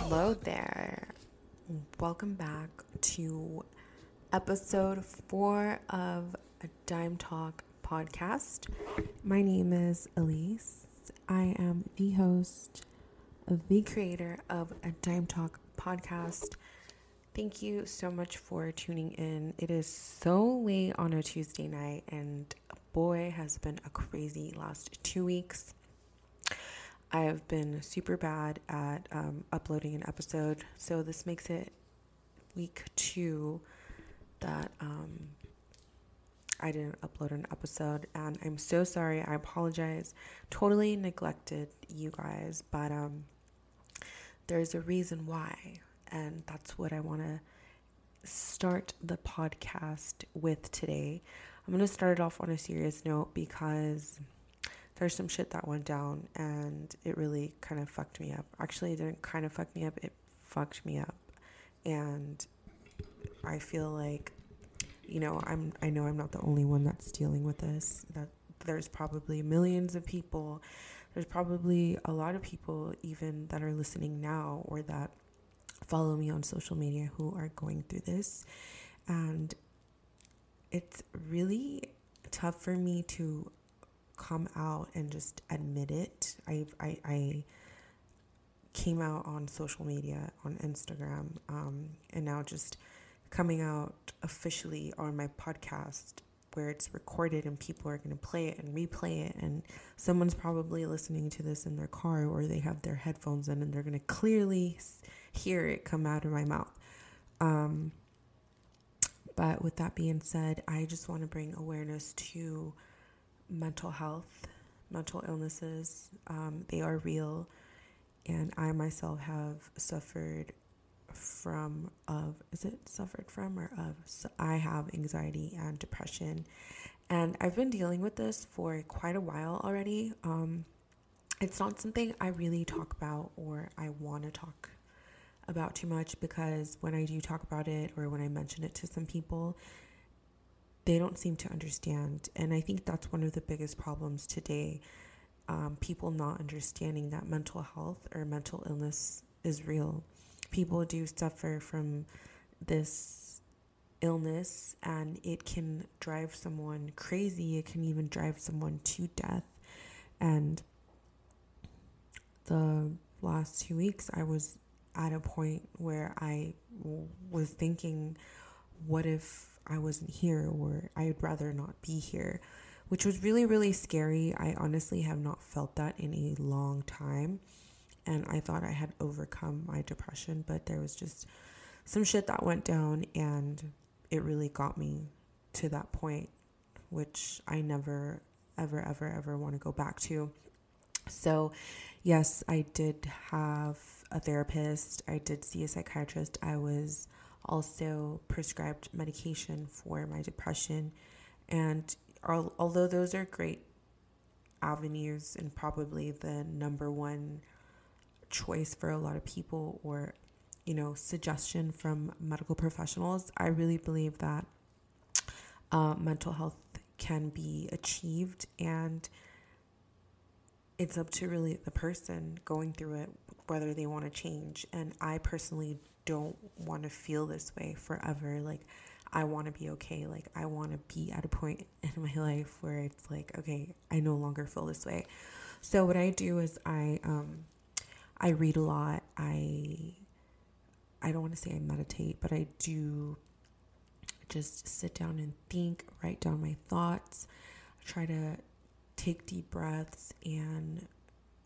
Hello there. Welcome back to episode four of a Dime Talk podcast. My name is Elise. I am the host, the creator of a Dime Talk podcast. Thank you so much for tuning in. It is so late on a Tuesday night, and boy, has been a crazy last two weeks. I have been super bad at um, uploading an episode, so this makes it week two that um, I didn't upload an episode, and I'm so sorry. I apologize. Totally neglected you guys, but um, there's a reason why and that's what I want to start the podcast with today. I'm going to start it off on a serious note because there's some shit that went down and it really kind of fucked me up. Actually, it didn't kind of fuck me up, it fucked me up. And I feel like you know, I'm I know I'm not the only one that's dealing with this. That there's probably millions of people. There's probably a lot of people even that are listening now or that follow me on social media who are going through this. And it's really tough for me to come out and just admit it. I, I, I came out on social media, on Instagram, um, and now just coming out officially on my podcast where it's recorded and people are going to play it and replay it and someone's probably listening to this in their car or they have their headphones in and they're going to clearly hear it come out of my mouth. Um, but with that being said, I just want to bring awareness to mental health, mental illnesses. Um, they are real, and I myself have suffered from of is it suffered from or of so I have anxiety and depression, and I've been dealing with this for quite a while already. Um, it's not something I really talk about or I want to talk about too much because when I do talk about it or when I mention it to some people, they don't seem to understand. And I think that's one of the biggest problems today. Um, people not understanding that mental health or mental illness is real. People do suffer from this illness and it can drive someone crazy. It can even drive someone to death. And the last two weeks, I was at a point where I was thinking, what if I wasn't here or I'd rather not be here, which was really, really scary. I honestly have not felt that in a long time. And I thought I had overcome my depression, but there was just some shit that went down and it really got me to that point, which I never, ever, ever, ever want to go back to. So, yes, I did have a therapist, I did see a psychiatrist. I was also prescribed medication for my depression. And although those are great avenues and probably the number one choice for a lot of people or you know suggestion from medical professionals i really believe that uh, mental health can be achieved and it's up to really the person going through it whether they want to change. And I personally don't want to feel this way forever. Like, I want to be okay. Like, I want to be at a point in my life where it's like, okay, I no longer feel this way. So what I do is I um I read a lot. I I don't want to say I meditate, but I do just sit down and think, write down my thoughts, try to take deep breaths and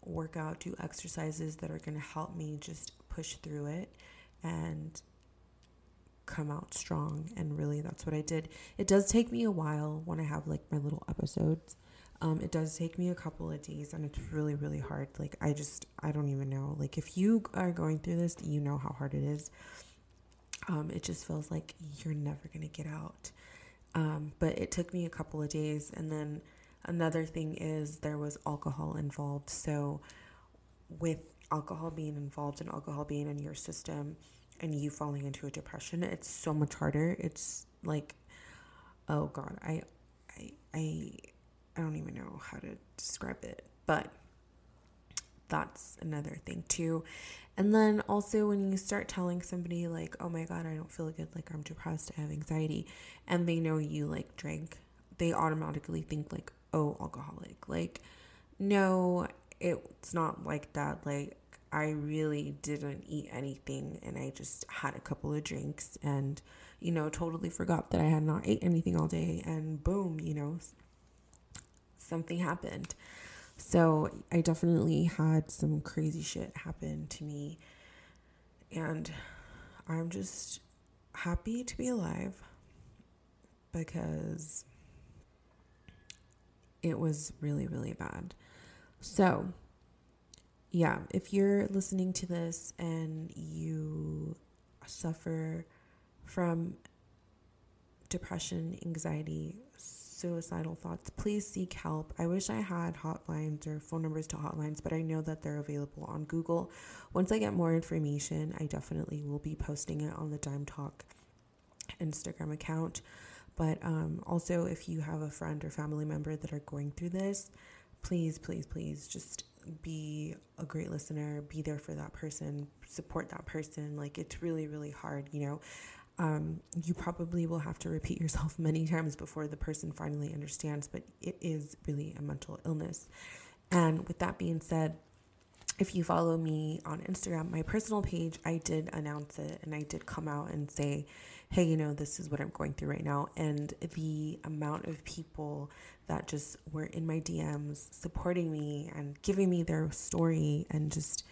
work out, do exercises that are going to help me just push through it and come out strong. And really, that's what I did. It does take me a while when I have like my little episodes. Um, it does take me a couple of days and it's really, really hard. Like, I just, I don't even know. Like, if you are going through this, you know how hard it is. Um, it just feels like you're never going to get out. Um, but it took me a couple of days and then Another thing is there was alcohol involved. So, with alcohol being involved and alcohol being in your system and you falling into a depression, it's so much harder. It's like, oh God, I, I, I, I don't even know how to describe it. But that's another thing too. And then also when you start telling somebody like, "Oh my god, I don't feel good, like I'm depressed, I have anxiety," and they know you like drink, they automatically think like, "Oh, alcoholic." Like, no, it's not like that. Like I really didn't eat anything and I just had a couple of drinks and you know, totally forgot that I had not ate anything all day and boom, you know, something happened. So I definitely had some crazy shit happen to me. And I'm just happy to be alive because it was really, really bad. So, yeah, if you're listening to this and you suffer from depression, anxiety, suicidal thoughts, please seek help. I wish I had hotlines or phone numbers to hotlines, but I know that they're available on Google. Once I get more information, I definitely will be posting it on the Dime Talk Instagram account. But um, also, if you have a friend or family member that are going through this, please, please, please just be a great listener, be there for that person, support that person. Like, it's really, really hard, you know um, you probably will have to repeat yourself many times before the person finally understands, but it is really a mental illness. And with that being said, if you follow me on Instagram, my personal page, I did announce it and I did come out and say, hey, you know, this is what I'm going through right now. And the amount of people that just were in my DMs supporting me and giving me their story and just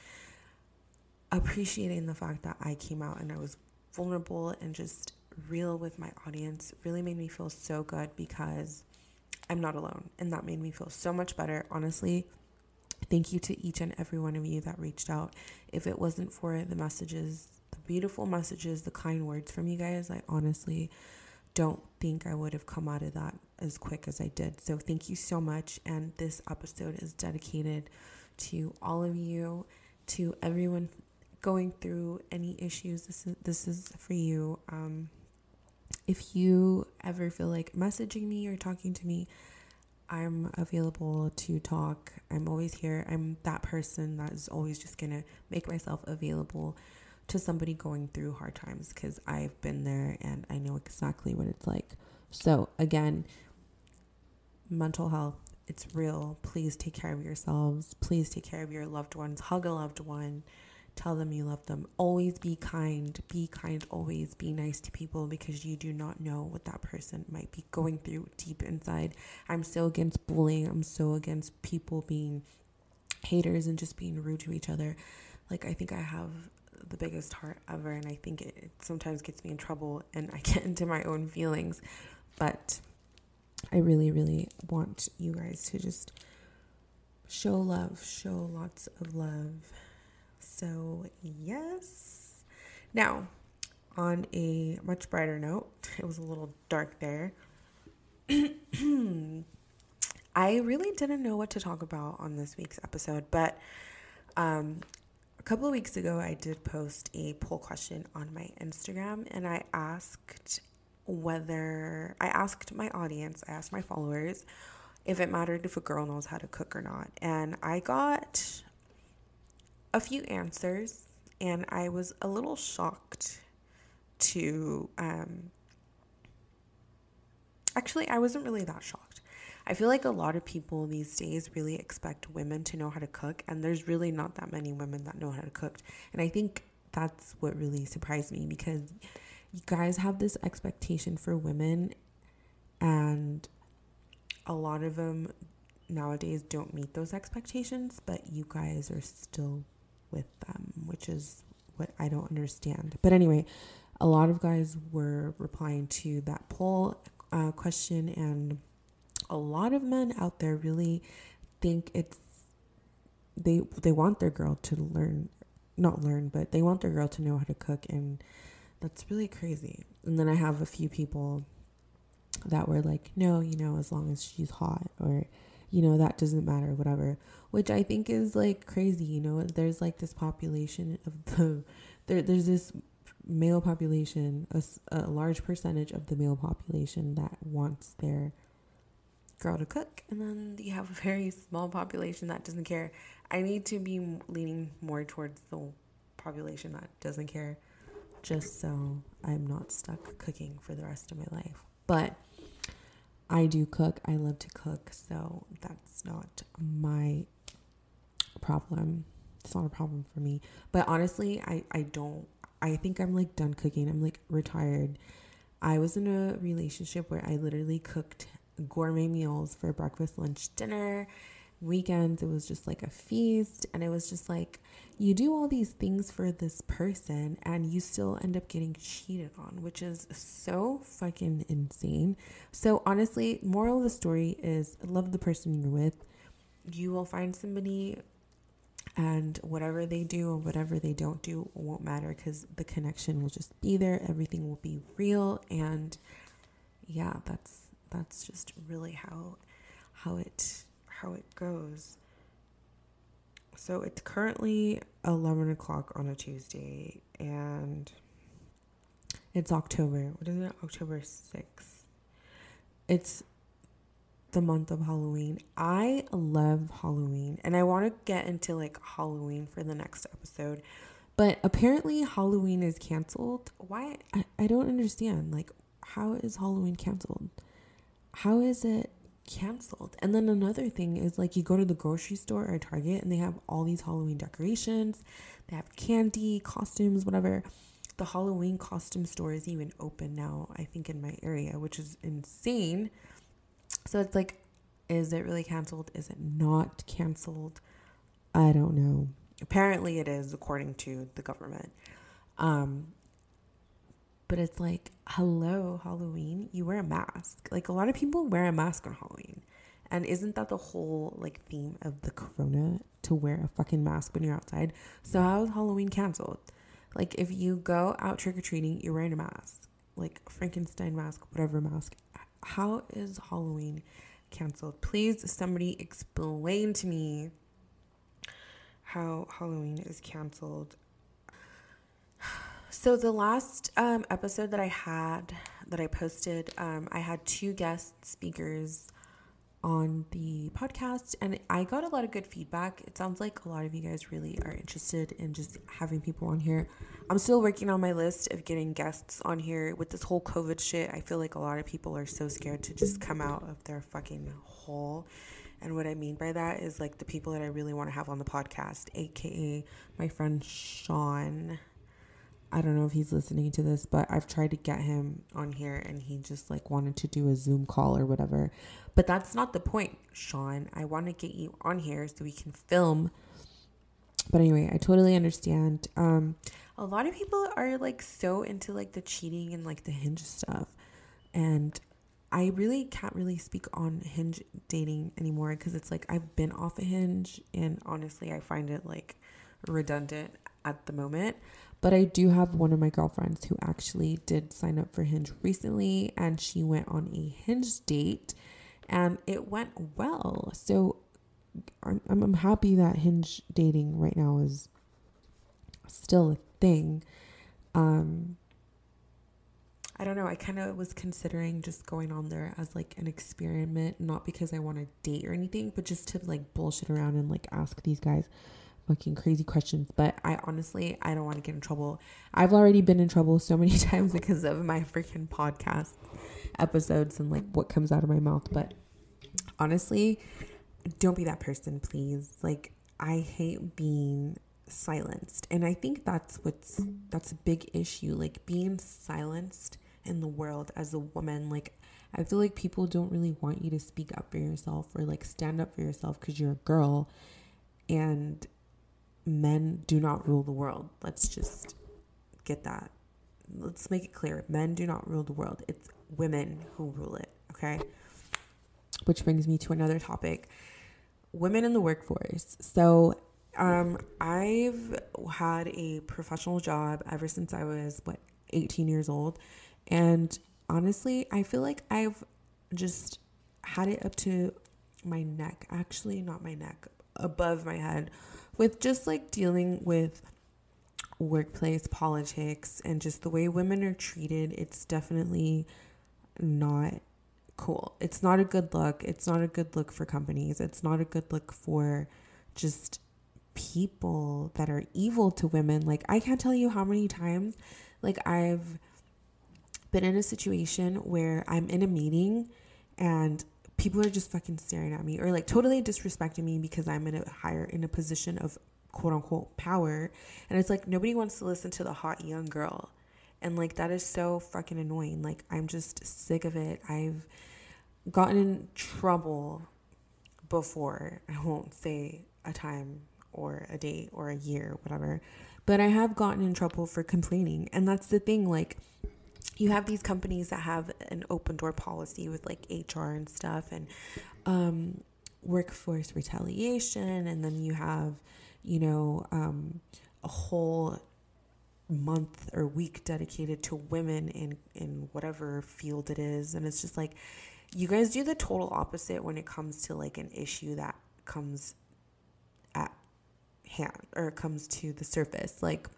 appreciating the fact that I came out and I was vulnerable and just real with my audience really made me feel so good because I'm not alone. And that made me feel so much better. Honestly, thank you to each and every one of you that reached out. If it wasn't for the messages, the beautiful messages, the kind words from you guys, I honestly don't think I would have come out of that as quick as I did. So thank you so much. And this episode is dedicated to all of you, to everyone going through any issues, this is this is for you. Um, if you ever feel like messaging me or talking to me, I'm available to talk. I'm always here. I'm that person that is always just gonna make myself available to somebody going through hard times because I've been there and I know exactly what it's like. So, again, mental health, it's real. Please take care of yourselves. Please take care of your loved ones. Hug a loved one. Tell them you love them. Always be kind. Be kind. Always be nice to people because you do not know what that person might be going through deep inside. I'm so against bullying. I'm so against people being haters and just being rude to each other. Like, I think I have the biggest heart ever, and I think it, it sometimes gets me in trouble and I get into my own feelings. But I really, really want you guys to just show love, show lots of love so, yes. Now, on a much brighter note, it was a little dark there. I really didn't know what to talk about on this week's episode, but um, couple of weeks ago, I did post a poll question on my Instagram, and I asked whether I asked my audience, I asked my followers if it mattered if a girl knows how to cook or not. And I got a few answers, and I was a little shocked to. Um, actually, I wasn't really that shocked. I feel like a lot of people these days really expect women to know how to cook, and there's really not that many women that know how to cook. And I think that's what really surprised me because you guys have this expectation for women, and a lot of them nowadays don't meet those expectations, but you guys are still with them, which is what I don't understand. But anyway, a lot of guys were replying to that poll uh, question, and a lot of men out there really think it's they they want their girl to learn, not learn, but they want their girl to know how to cook, and that's really crazy. And then I have a few people that were like, no, you know, as long as she's hot, or you know, that doesn't matter, whatever. Which I think is like crazy, you know. There's like this population of the there there's this male population, a, a large percentage of the male population that wants their girl to cook, and then you have a very small population that doesn't care. I need to be leaning more towards the population that doesn't care, just so I'm not stuck cooking for the rest of my life. But I do cook. I love to cook, so that's not my problem. It's not a problem for me. But honestly, I I don't. I think I'm like done cooking. I'm like retired. I was in a relationship where I literally cooked gourmet meals for breakfast, lunch, dinner. Weekends, it was just like a feast. And it was just like, you do all these things for this person and you still end up getting cheated on, which is so fucking insane. So, honestly, moral of the story is love the person you're with. You will find somebody and whatever they do or whatever they don't do won't matter because the connection will just be there everything will be real and yeah that's that's just really how how it how it goes so it's currently 11 o'clock on a tuesday and it's october what is it october 6th it's the month of Halloween. I love Halloween and I want to get into like Halloween for the next episode. But apparently Halloween is canceled. Why? I, I don't understand. Like, how is Halloween canceled? How is it canceled? And then another thing is like you go to the grocery store or Target and they have all these Halloween decorations. They have candy, costumes, whatever. The Halloween costume store is even open now, I think, in my area, which is insane so it's like, is it really canceled? Is it not canceled? I don't know. Apparently it is, according to the government. Um, but it's like, hello, Halloween, you wear a mask. Like a lot of people wear a mask on Halloween. And isn't that the whole like theme of the corona to wear a fucking mask when you're outside? So how is Halloween canceled? Like if you go out trick or treating, you're wearing a mask, like Frankenstein mask, whatever mask how is Halloween canceled? Please, somebody explain to me how Halloween is canceled. So, the last um, episode that I had, that I posted, um, I had two guest speakers on the podcast and I got a lot of good feedback. It sounds like a lot of you guys really are interested in just having people on here. I'm still working on my list of getting guests on here with this whole COVID shit. I feel like a lot of people are so scared to just come out of their fucking hole. And what I mean by that is like the people that I really want to have on the podcast, aka my friend Sean. I don't know if he's listening to this, but I've tried to get him on here and he just like wanted to do a Zoom call or whatever. But that's not the point, Sean. I want to get you on here so we can film. But anyway, I totally understand. Um a lot of people are like so into like the cheating and like the hinge stuff. And I really can't really speak on hinge dating anymore because it's like I've been off a hinge and honestly I find it like redundant at the moment. But I do have one of my girlfriends who actually did sign up for Hinge recently and she went on a Hinge date and it went well. So I'm, I'm happy that Hinge dating right now is still a thing. Um, I don't know. I kind of was considering just going on there as like an experiment, not because I want to date or anything, but just to like bullshit around and like ask these guys fucking crazy questions, but I honestly I don't want to get in trouble. I've already been in trouble so many times because of my freaking podcast episodes and like what comes out of my mouth, but honestly, don't be that person, please. Like I hate being silenced. And I think that's what's that's a big issue, like being silenced in the world as a woman like I feel like people don't really want you to speak up for yourself or like stand up for yourself because you're a girl and men do not rule the world. Let's just get that. Let's make it clear. Men do not rule the world. It's women who rule it, okay? Which brings me to another topic. Women in the workforce. So, um I've had a professional job ever since I was what 18 years old and honestly, I feel like I've just had it up to my neck. Actually, not my neck, above my head with just like dealing with workplace politics and just the way women are treated, it's definitely not cool. It's not a good look. It's not a good look for companies. It's not a good look for just people that are evil to women. Like, I can't tell you how many times, like, I've been in a situation where I'm in a meeting and people are just fucking staring at me or like totally disrespecting me because I'm in a higher, in a position of quote unquote power. And it's like nobody wants to listen to the hot young girl. And like, that is so fucking annoying. Like, I'm just sick of it. I've gotten in trouble before. I won't say a time or a date or a year, whatever. But I have gotten in trouble for complaining. And that's the thing. Like, you have these companies that have an open door policy with like HR and stuff and um, workforce retaliation. And then you have, you know, um, a whole month or week dedicated to women in in whatever field it is and it's just like you guys do the total opposite when it comes to like an issue that comes at hand or comes to the surface. Like,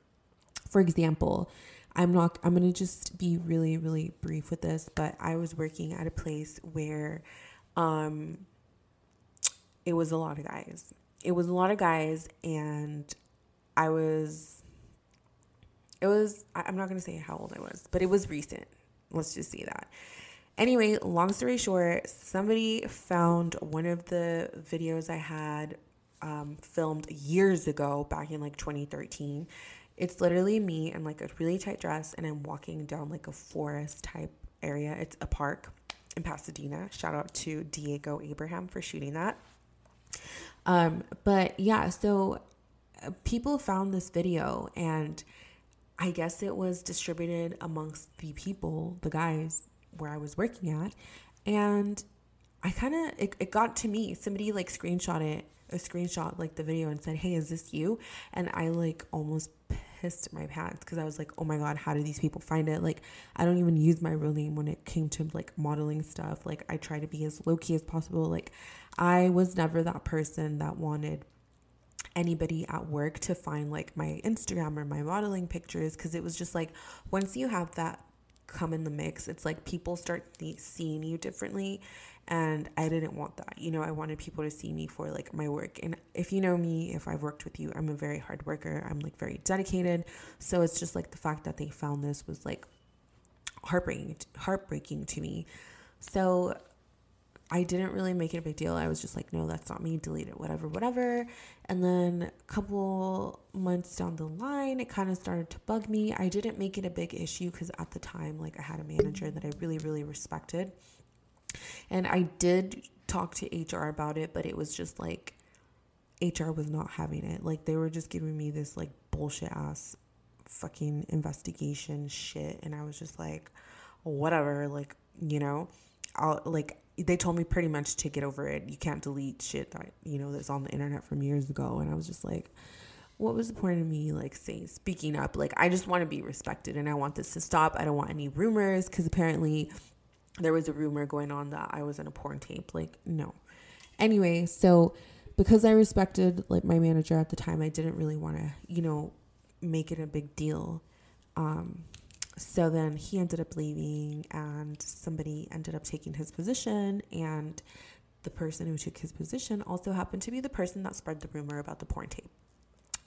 for example, I'm not, I'm going to just be really, really brief with this, but I was working at a place where um, it was a lot of guys. It was a lot of guys, and I was, it was, I'm not going to say how old I was, but it was recent. Let's just say that. Anyway, long story short, somebody found one of the videos I had um, filmed years ago, back in like 2013. It's literally me in like a really tight dress, and I'm walking down like a forest type area. It's a park in Pasadena. Shout out to Diego Abraham for shooting that. Um, but yeah, so uh, people found this video, and I guess it was distributed amongst the people, the guys where I was working at. And I kind of, it, it got to me. Somebody like screenshot it, a screenshot like the video and said, Hey, is this you? And I like almost pissed my pants because I was like, oh my God, how do these people find it? Like, I don't even use my real name when it came to like modeling stuff. Like, I try to be as low key as possible. Like, I was never that person that wanted anybody at work to find like my Instagram or my modeling pictures because it was just like once you have that come in the mix, it's like people start seeing you differently. And I didn't want that. You know, I wanted people to see me for like my work. And if you know me, if I've worked with you, I'm a very hard worker. I'm like very dedicated. So it's just like the fact that they found this was like heartbreaking, heartbreaking to me. So I didn't really make it a big deal. I was just like, no, that's not me, delete it, whatever, whatever. And then a couple months down the line, it kind of started to bug me. I didn't make it a big issue because at the time, like, I had a manager that I really, really respected. And I did talk to HR about it, but it was just like HR was not having it. Like, they were just giving me this, like, bullshit ass fucking investigation shit. And I was just like, whatever, like, you know, I'll, like, they told me pretty much to get over it. You can't delete shit that you know that's on the internet from years ago. And I was just like, what was the point of me like saying speaking up? Like I just want to be respected and I want this to stop. I don't want any rumors because apparently there was a rumor going on that I was in a porn tape. Like no. Anyway, so because I respected like my manager at the time, I didn't really want to you know make it a big deal. Um, so then he ended up leaving, and somebody ended up taking his position. And the person who took his position also happened to be the person that spread the rumor about the porn tape.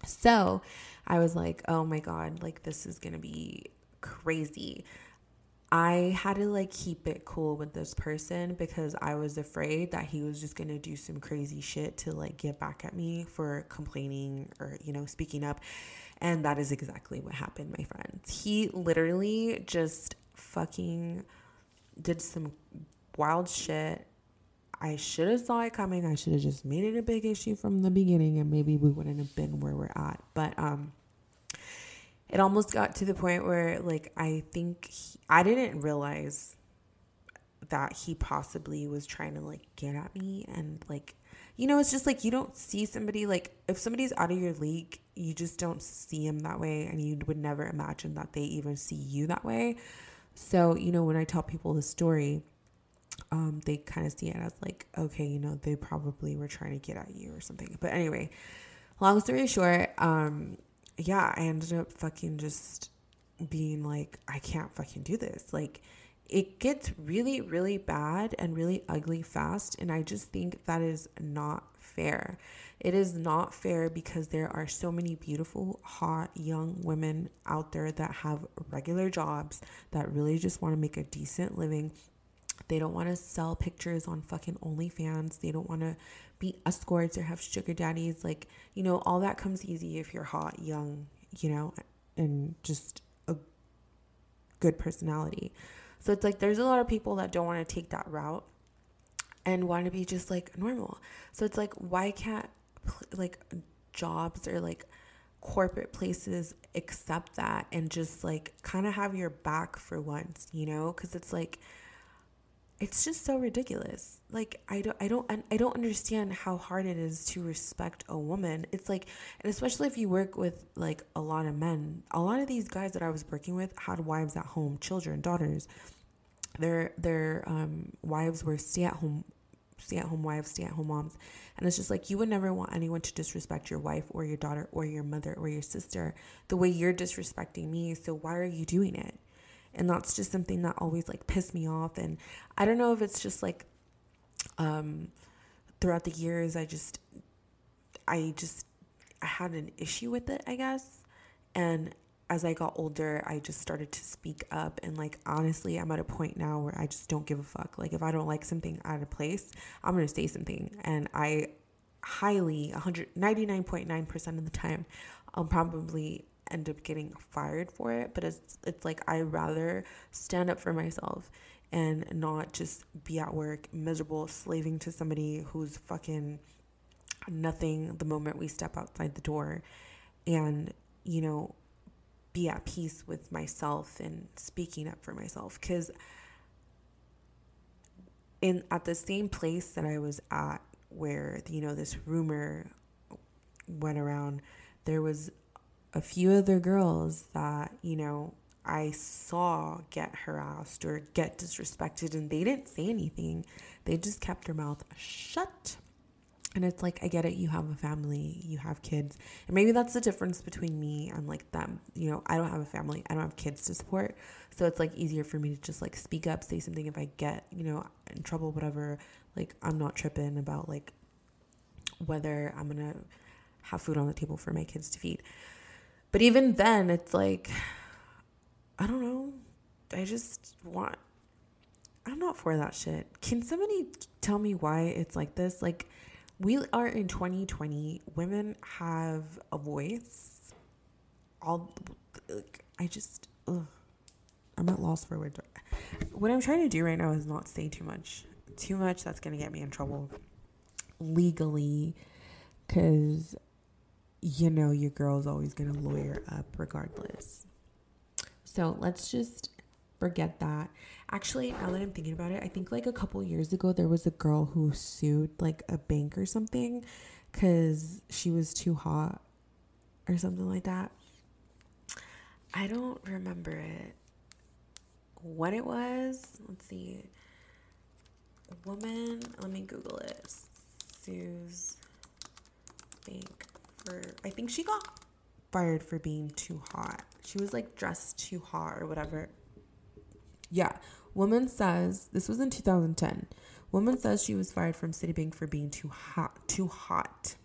So I was like, oh my God, like this is to be crazy. I had to like keep it cool with this person because I was afraid that he was just going to do some crazy shit to like get back at me for complaining or, you know, speaking up. And that is exactly what happened, my friends. He literally just fucking did some wild shit. I should have saw it coming. I should have just made it a big issue from the beginning and maybe we wouldn't have been where we're at. But um it almost got to the point where like I think he, I didn't realize that he possibly was trying to like get at me and like you know, it's just like you don't see somebody like if somebody's out of your league, you just don't see them that way, and you would never imagine that they even see you that way. So, you know, when I tell people the story, um, they kind of see it as like, okay, you know, they probably were trying to get at you or something. But anyway, long story short, um, yeah, I ended up fucking just being like, I can't fucking do this. Like, it gets really, really bad and really ugly fast. And I just think that is not fair. It is not fair because there are so many beautiful, hot, young women out there that have regular jobs that really just want to make a decent living. They don't want to sell pictures on fucking OnlyFans. They don't want to be escorts or have sugar daddies. Like, you know, all that comes easy if you're hot, young, you know, and just a good personality. So it's like there's a lot of people that don't want to take that route and want to be just like normal. So it's like why can't like jobs or like corporate places accept that and just like kind of have your back for once, you know? Cuz it's like it's just so ridiculous. Like I don't I don't I don't understand how hard it is to respect a woman. It's like and especially if you work with like a lot of men. A lot of these guys that I was working with had wives at home, children, daughters. Their their um, wives were stay at home stay at home wives, stay at home moms. And it's just like you would never want anyone to disrespect your wife or your daughter or your mother or your sister the way you're disrespecting me. So why are you doing it? And that's just something that always like pissed me off. And i don't know if it's just like um throughout the years i just i just i had an issue with it i guess. And as i got older i just started to speak up. And like honestly i'm at a point now where i just don't give a fuck. Like if i don't like something out of place i'm gonna say something. And i highly 199.9% of the time i'll probably end up getting fired for it, but it's it's like I rather stand up for myself and not just be at work miserable slaving to somebody who's fucking nothing the moment we step outside the door and you know be at peace with myself and speaking up for myself. Cuz in at the same place that I was at where you know this rumor went around there was a few other girls that, you know, I saw get harassed or get disrespected and they didn't say anything. They just kept their mouth shut. And it's like, I get it. You have a family, you have kids. And maybe that's the difference between me and like them. You know, I don't have a family, I don't have kids to support. So it's like easier for me to just like speak up, say something if I get, you know, in trouble, whatever. Like, I'm not tripping about like whether I'm to have food on the table for my kids to feed. But even then, it's like, I don't know. I just want, I'm not for that shit. Can somebody tell me why it's like this? Like, we are in 2020. Women have a voice. All, like, I just, ugh, I'm at loss for words. What I'm trying to do right now is not say too much. Too much, that's going to get me in trouble legally. Because you know your girl's always going to lawyer up regardless. So let's just forget that. Actually, now that I'm thinking about it, I think like a couple years ago there was a girl who sued like a bank or something because she was too hot or something like that. I don't remember it. What it was? Let's see. Woman, let me Google it. Sue's bank for I think she got fired for being too hot. She was like dressed too hot or whatever. Yeah. Woman says this was in 2010. Woman says she was fired from Citibank for being too hot, too hot.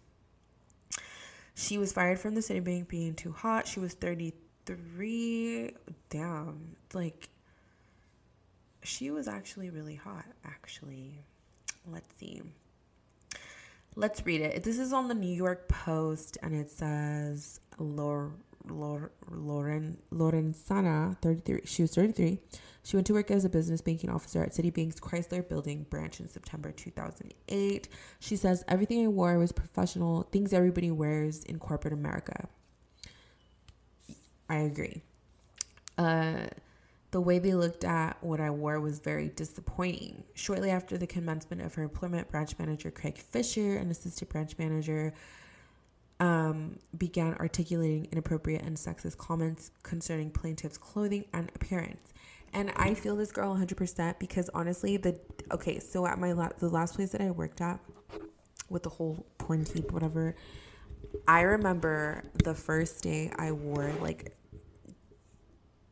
She was fired from the Citibank being too hot. She was 33. Damn. Like she was actually really hot actually. Let's see. Let's read it. This is on the New York Post, and it says Lauren Lorenzana, 33. She was 33. She went to work as a business banking officer at Citibank's Chrysler Building branch in September 2008. She says everything I wore was professional, things everybody wears in corporate America. I agree. Uh, the way they looked at what I wore was very disappointing. Shortly after the commencement of her employment, branch manager Craig Fisher and assistant branch manager um, began articulating inappropriate and sexist comments concerning plaintiff's clothing and appearance. And I feel this girl 100% because honestly, the okay, so at my la- the last place that I worked at with the whole porn tape, whatever, I remember the first day I wore like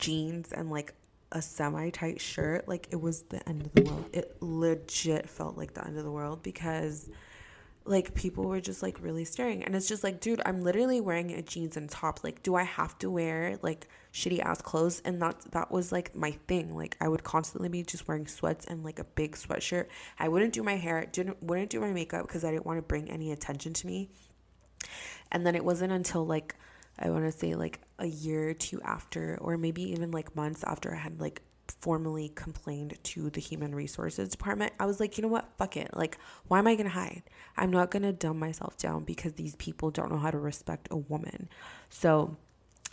jeans and like a semi tight shirt, like it was the end of the world. It legit felt like the end of the world because like people were just like really staring. And it's just like dude i'm literally wearing a jeans and top. Like do i have to wear like shitty ass clothes? And that that was like my thing. Like i would constantly be just wearing sweats and like a big sweatshirt. I wouldn't do my hair. Didn't wouldn't do my makeup because i didn't want to bring any attention to me. And then it wasn't until like i want to say like a year or two after or maybe even like months after i had like formally complained to the human resources department, I was like, you know what? Fuck it. Like, why am I going to hide? I'm not going to dumb myself down because these people don't know how to respect a woman. So,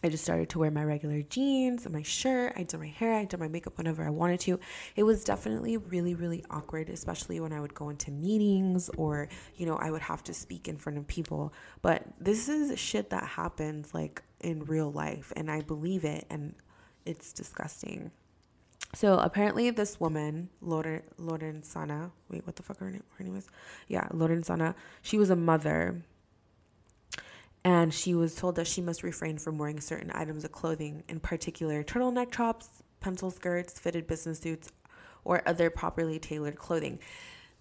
I just started to wear my regular jeans and my shirt. I did my hair, I did my makeup whenever I wanted to. It was definitely really, really awkward, especially when I would go into meetings or, you know, I would have to speak in front of people. But this is shit that happens like in real life, and I believe it, and it's disgusting. So apparently, this woman, Lorenzana, wait, what the fuck her name, her name is? Yeah, Lorenzana. She was a mother, and she was told that she must refrain from wearing certain items of clothing, in particular turtleneck tops, pencil skirts, fitted business suits, or other properly tailored clothing.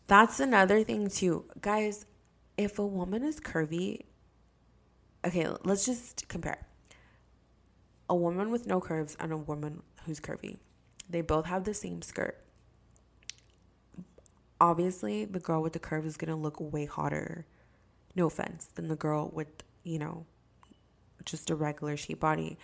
That's another thing too, guys. If a woman is curvy, okay, let's just compare a woman with no curves and a woman who's curvy they both have the same skirt. Obviously, the girl with the curve is to look way hotter, no offense, than the girl with, you know, just a regular shape body.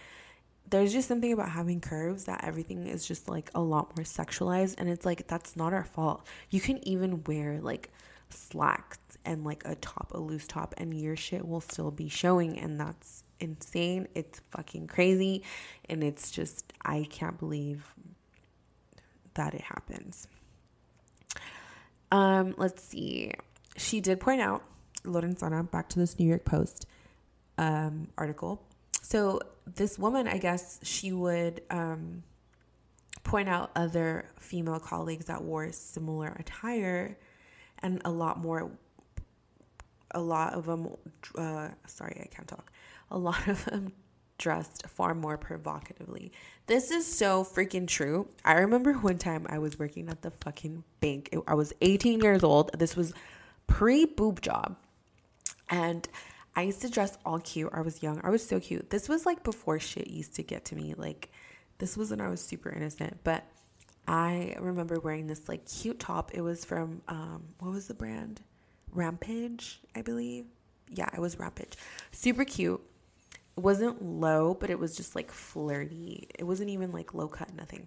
There's just something about having curves that everything is just like a lot more sexualized. And it's like, that's not our fault. You can even wear like slacks and like a top, a loose top, and your shit will still be showing. And that's insane. It's fucking crazy. And it's just, I can't believe that it happens. Um, let's see. She did point out, Lorenzana, back to this New York Post um, article. So, this woman, I guess, she would um, point out other female colleagues that wore similar attire and a lot more, a lot of them, uh, sorry, I can't talk. A lot of them dressed far more provocatively. This is so freaking true. I remember one time I was working at the fucking bank. I was 18 years old. This was pre boob job. And I used to dress all cute. I was young. I was so cute. This was like before shit used to get to me. Like, this was when I was super innocent. But I remember wearing this like cute top. It was from, um, what was the brand? Rampage, I believe. Yeah, it was Rampage. Super cute it wasn't low, but it was just like flirty. It wasn't even like low cut, nothing.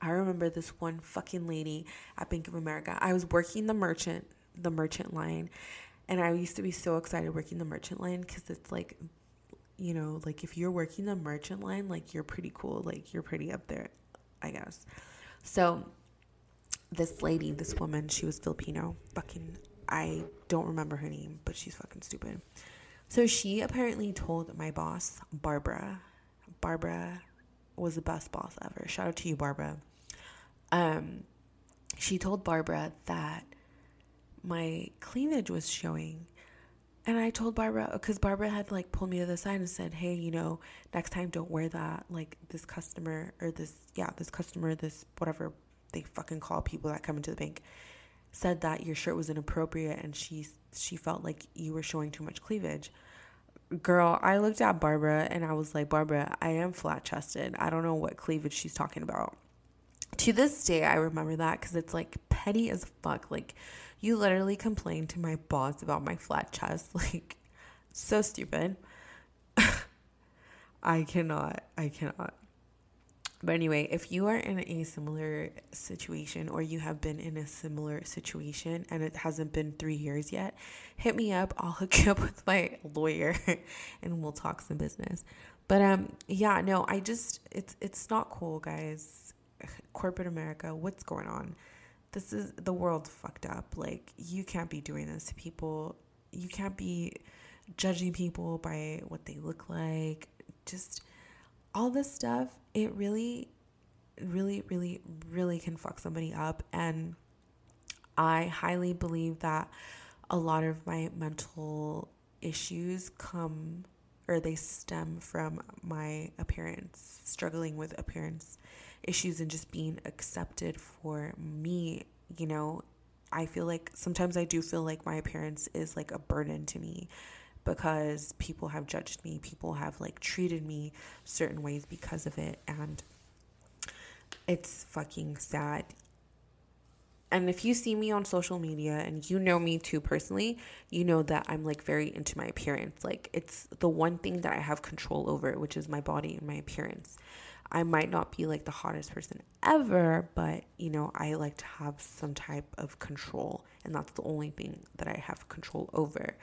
I remember this one fucking lady at Bank of America. I was working the merchant, the merchant line, and I used to be so excited working the merchant line because it's like, you know, like if you're working the merchant line, like you're pretty cool, like you're pretty up there, I guess. So, this lady, this woman, she was Filipino. Fucking, I don't remember her name, but she's fucking stupid. So she apparently told my boss, Barbara. Barbara was the best boss ever. Shout out to you, Barbara. Um, she told Barbara that my cleavage was showing. And I told Barbara, because Barbara had like pulled me to the side and said, hey, you know, next time don't wear that. Like this customer, or this, yeah, this customer, this whatever they fucking call people that come into the bank, said that your shirt was inappropriate and she she felt like you were showing too much cleavage. Girl, I looked at Barbara and I was like, Barbara, I am flat chested. I don't know what cleavage she's talking about. To this day, I remember that because it's like petty as fuck. Like, you literally complained to my boss about my flat chest. Like, so stupid. I cannot. I cannot. But anyway, if you are in a similar situation or you have been in a similar situation and it hasn't been three years yet, hit me up. I'll hook you up with my lawyer and we'll talk some business. But um yeah, no, I just it's it's not cool, guys. Corporate America, what's going on? This is the world fucked up. Like you can't be doing this to people. You can't be judging people by what they look like. Just all this stuff, it really, really, really, really can fuck somebody up. And I highly believe that a lot of my mental issues come or they stem from my appearance, struggling with appearance issues and just being accepted for me, you know, I feel like sometimes I do feel like my appearance is like a burden to me because people have judged me, people have like treated me certain ways because of it and it's fucking sad. And if you see me on social media and you know me too personally, you know that I'm like very into my appearance. Like it's the one thing that I have control over, which is my body and my appearance. I might not be like the hottest person ever, but you know, I like to have some type of control, and that's the only thing that I have control over.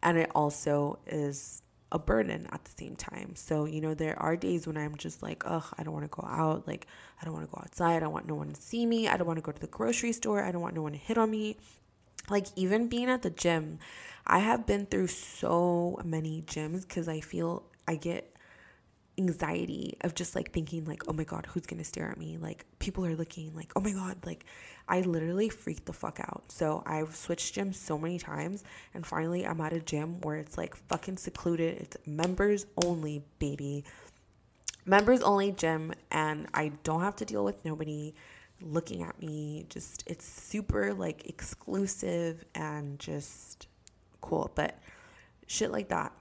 And it also is a burden at the same time. So, you know, there are days when I'm just like, ugh, I don't want to go out. Like, I don't want to go outside. I don't want no one to see me. I don't want to go to the grocery store. I don't want no one to hit on me. Like, even being at the gym, I have been through so many gyms because I feel I get anxiety of just like thinking like oh my god who's gonna stare at me like people are looking like oh my god like i literally freaked the fuck out. So i've switched gyms so many times and finally i'm at a gym where it's like fucking secluded. It's members only baby. Members only gym and i don't have to deal with nobody looking at me. Just it's super like exclusive and just cool but shit like that.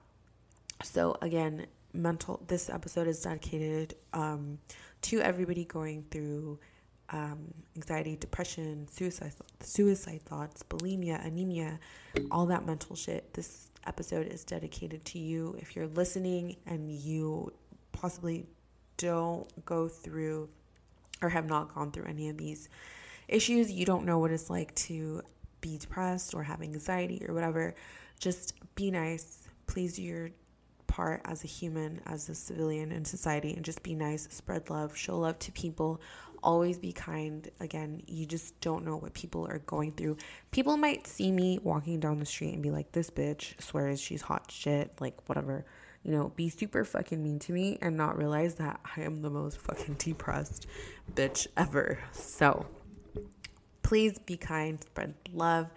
So again mental this episode is dedicated um, to everybody going through um, anxiety depression suicide suicide thoughts bulimia anemia all that mental shit this episode is dedicated to you. If you're listening and you possibly don't go through or have not gone through any of these issues you don't know what it's like to be depressed or have anxiety or whatever just be nice. Please do your part as a human, as a civilian in society, and just be nice, spread love, show love to people, always be kind. Again, you just don't know what people are going through. People might see me walking down the street and be like, this bitch swears she's hot shit, like whatever. You know, be super fucking mean to me and not realize that I am the most fucking depressed bitch ever. So please be kind, spread love.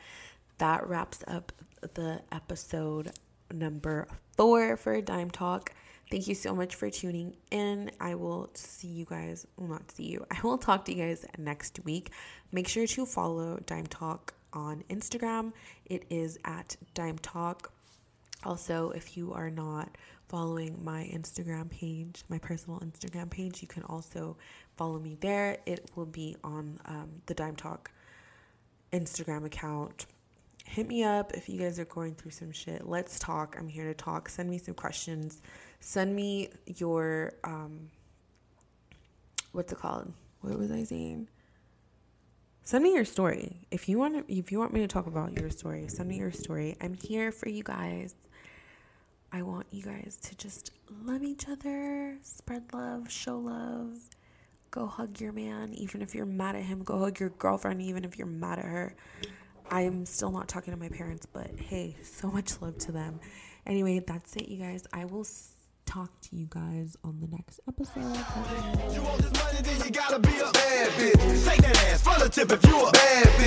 That wraps up the episode number four for Dime Talk. Thank you so much for tuning in. I will see you guys, well, not see you, I will talk to you guys next week. Make sure to follow Dime Talk on Instagram. It is at Dime Talk. Also, if you are not following my Instagram page, my personal Instagram page, you can also follow me there. It will be on um, the Dime Talk Instagram account hit me up if you guys are going through some shit. Let's talk. I'm here to talk. Send me some questions. Send me your um what's it called? What was I saying? Send me your story. If you want to, if you want me to talk about your story, send me your story. I'm here for you guys. I want you guys to just love each other, spread love, show love. Go hug your man, even if you're mad at him. Go hug your girlfriend, even if you're mad at her. I'm still not talking to my parents, but hey, so much love to them. Anyway, that's it, you guys. I will talk to you guys on the next episode. You want this money, then you gotta be a bad bitch. That ass, full of tip if you a bad bitch.